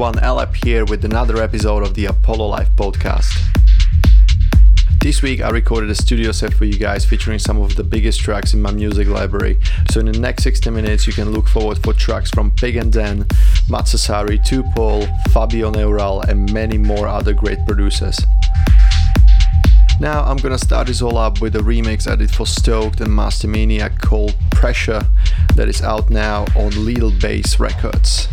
everyone, Alep here with another episode of the Apollo Life podcast. This week I recorded a studio set for you guys featuring some of the biggest tracks in my music library. So in the next 60 minutes you can look forward for tracks from Pig and Dan, Matt Sassari, Tupol, Fabio Neural and many more other great producers. Now I'm gonna start this all up with a remix I did for Stoked and Master Maniac called Pressure that is out now on Little Bass Records.